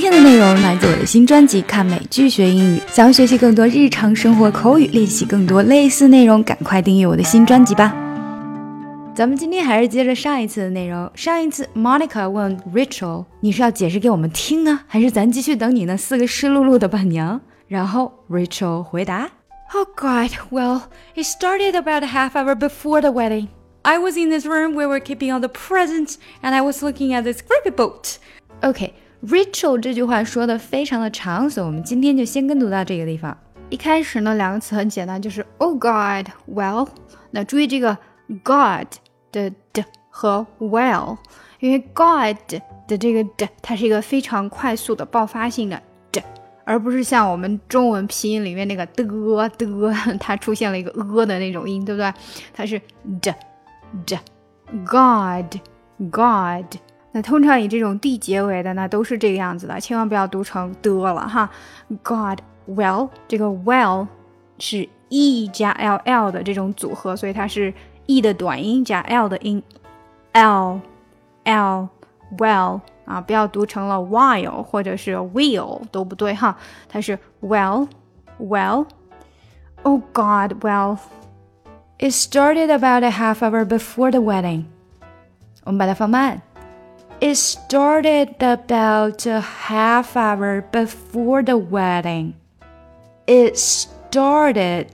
天的内容来自我的新专辑《看美剧学英语》。想要学习更多日常生活口语，练习更多类似内容，赶快订阅我的新专辑吧。咱们今天还是接着上一次的内容。上一次 Monica 问 Rachel：“ 你是要解释给我们听呢，还是咱继续等你那四个湿漉漉的伴娘？”然后 Rachel 回答：“Oh God, well, it started about a half hour before the wedding. I was in this room where we're keeping all the presents, and I was looking at this gravy boat. Okay.” Rachel 这句话说的非常的长，所以我们今天就先跟读到这个地方。一开始呢，两个词很简单，就是 Oh God, well。那注意这个 God 的的和 well，因为 God 的这个的，它是一个非常快速的爆发性的的，而不是像我们中文拼音里面那个的的，它出现了一个呃的那种音，对不对？它是的的，God God。那通常以这种 d 结尾的，那都是这个样子的，千万不要读成的了哈。God well，这个 well 是 e 加 ll 的这种组合，所以它是 e 的短音加 l 的音，l l well 啊，不要读成了 while 或者是 will 都不对哈，它是 well well。Oh God well。It started about a half hour before the wedding。我们把它放慢。 It started about a half hour before the wedding. It started，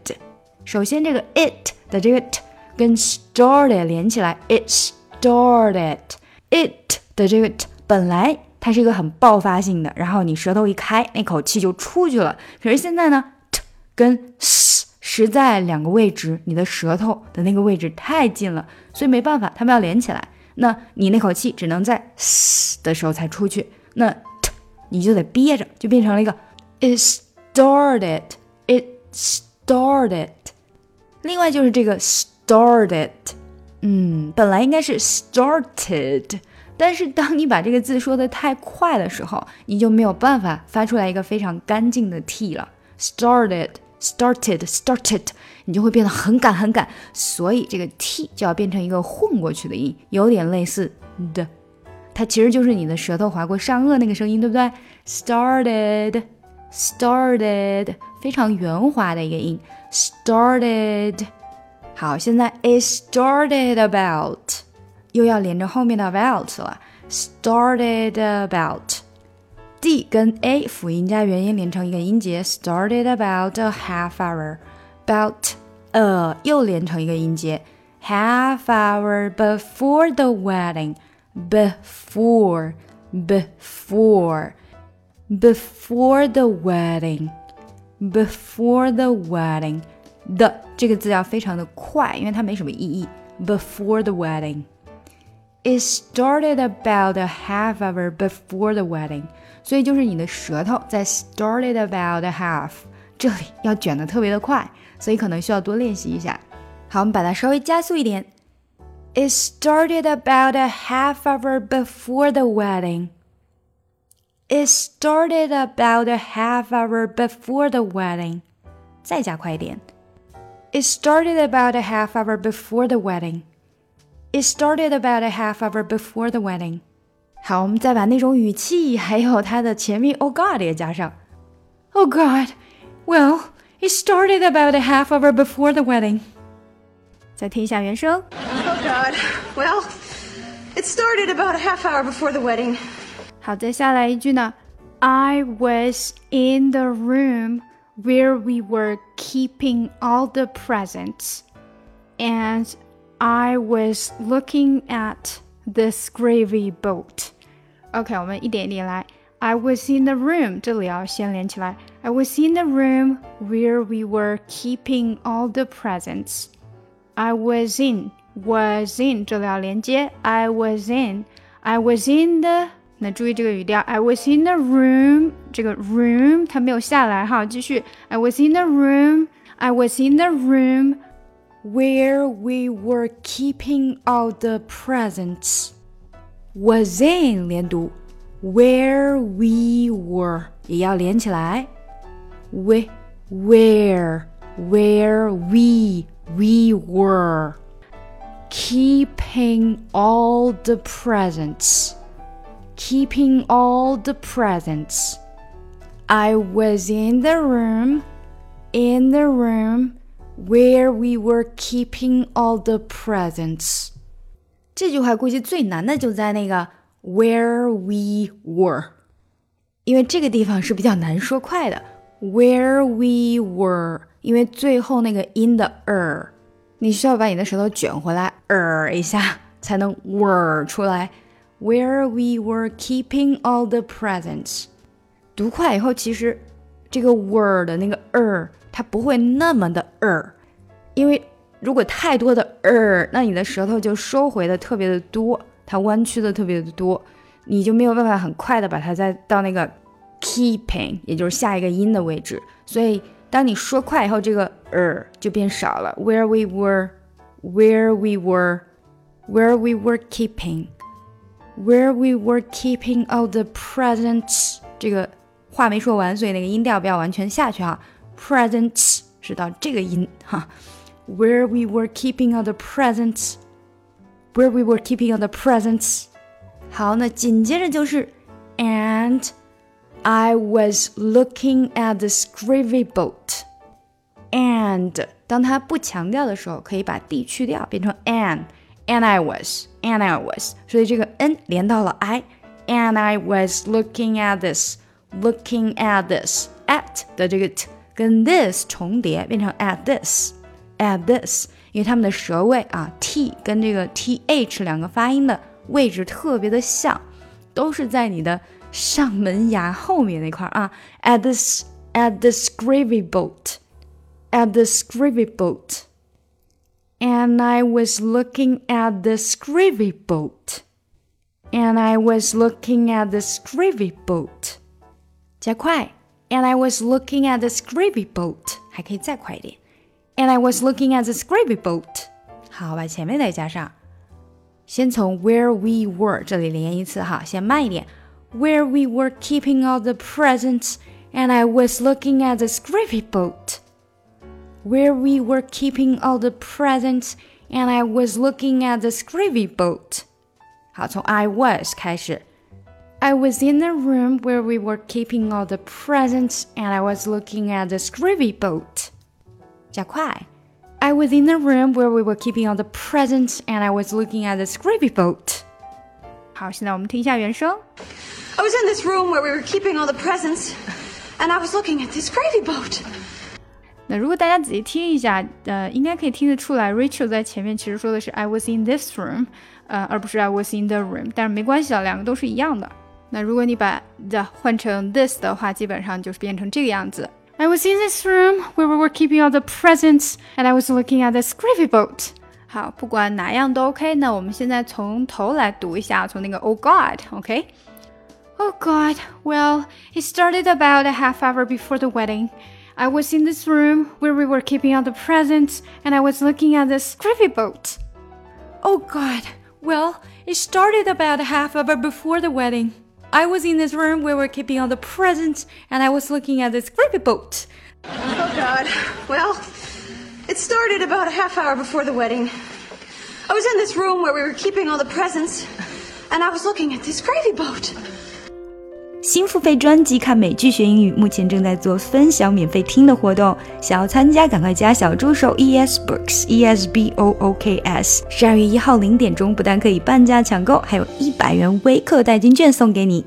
首先这个 it 的这个 t 跟 started 连起来，it started。it 的这个 t 本来它是一个很爆发性的，然后你舌头一开，那口气就出去了。可是现在呢，t 跟 s 实在两个位置，你的舌头的那个位置太近了，所以没办法，它们要连起来。 那你那口气只能在 s 的时候才出去，那你就得憋着，就变成了一个 it started it started。另外就是这个 started，嗯，本来应该是 started，但是当你把这个字说的太快的时候，你就没有办法发出来一个非常干净的 t 了，started。Started started，你就会变得很赶很赶，所以这个 t 就要变成一个混过去的音，有点类似的，它其实就是你的舌头划过上颚那个声音，对不对？started started，非常圆滑的一个音，started。好，现在 it started about，又要连着后面的 about 了，started about。d 跟 a 辅音加元音连成一个音节，started about a half hour，about a 又连成一个音节，half hour before the wedding，before before before the wedding，before the wedding 的这个字要非常的快，因为它没什么意义。Before the wedding。 It started about a half hour before the wedding，所以就是你的舌头在 started about a half 这里要卷的特别的快，所以可能需要多练习一下。好，我们把它稍微加速一点。It started about a half hour before the wedding. It started about a half hour before the wedding. 再加快一点。It started about a half hour before the wedding. It started about a half hour before the wedding. 好，我们再把那种语气还有它的前面 "Oh God" 也加上。Oh God, well, it started about a half hour before the wedding. 再听一下原声。Oh God, well, it started about a half hour before the wedding. 好，再下来一句呢。I was in the room where we were keeping all the presents, and I was looking at this gravy boat. OK，我们一点一点来。I was in the room，这里要先连起来。I was in the room where we were keeping all the presents. I was in was in 这里要连接。I was in I was in the 那注意这个语调。I was in the room，这个 room 它没有下来哈，继续。I was in the room. I was in the room where we were keeping all the presents was in 连读，where we were 也要连起来，we where where we we were keeping all the presents keeping all the presents. I was in the room, in the room where we were keeping all the presents. 这句话估计最难的就在那个 where we were，因为这个地方是比较难说快的。Where we were，因为最后那个 in 的 er，你需要把你的舌头卷回来 er 一下才能 were 出来。Where we were keeping all the presents，读快以后，其实这个 were 的那个 er 它不会那么的 er，因为如果太多的 er，那你的舌头就收回的特别的多，它弯曲的特别的多，你就没有办法很快的把它再到那个 keeping，也就是下一个音的位置。所以当你说快以后，这个 er 就变少了。Where we were, where we were, where we were keeping, where we were keeping all the presents。这个话没说完，所以那个音调不要完全下去哈。Presents 是到这个音哈。where we were keeping all the presents. Where we were keeping all the presents. 好，那紧接着就是 and I was looking at the scurvy boat. And 当它不强调的时候，可以把 d 去掉，变成 and and I was and I was，所以这个 n 连到了 i。And I was looking at this, looking at this at 的这个 t 跟 this 重叠，变成 at this。at this，因为它们的舌位啊，t 跟这个 th 两个发音的位置特别的像，都是在你的上门牙后面那块啊。At this, at the scurvy boat, at the scurvy boat. And I was looking at the scurvy boat. And I was looking at the scurvy boat. 加快。 And I was looking at the scurvy boat. 还可以再快一点。and I was looking at the scurvy boat。好，把前面再加上。先从 where we were 这里连一次哈，先慢一点。Where we were keeping all the presents, and I was looking at the scurvy boat. Where we were keeping all the presents, and I was looking at the scurvy boat. 好，从 I was 开始。 I was in the room where we were keeping all the presents, and I was looking at the scurvy boat. 加快。I was in the room where we were keeping all the presents, and I was looking at the scurvy boat. 好，现在我们听一下原声。I was in this room where we were keeping all the presents, and I was looking at this gravy boat. 那如果大家仔细听一下，呃，应该可以听得出来，Rachel 在前面其实说的是 I was in this room，呃，而不是 I was in the room。但是没关系啊，两个都是一样的。 那如果你把 the 换成 this 的话，基本上就是变成这个样子。I was in this room where we were keeping all the presents, and I was looking at the scurvy boat. 好，不管哪样都 OK。那我们现在从头来读一下，从那个 Oh God，OK？、Okay? Oh God, well, it started about a half hour before the wedding. I was in this room where we were keeping all the presents, and I was looking at the scurvy boat. Oh God, well, it started about a half hour before the wedding. I was in this room where we're keeping all the presents, and I was looking at this gravy boat. Oh, God. Well, it started about a half hour before the wedding. I was in this room where we were keeping all the presents, and I was looking at this gravy boat. 新付费专辑看美剧学英语，目前正在做分享免费听的活动，想要参加赶快加小助手 E S Books E S B O O K S。十二月一号零点钟，不但可以半价抢购，还有一百元微课代金券送给你。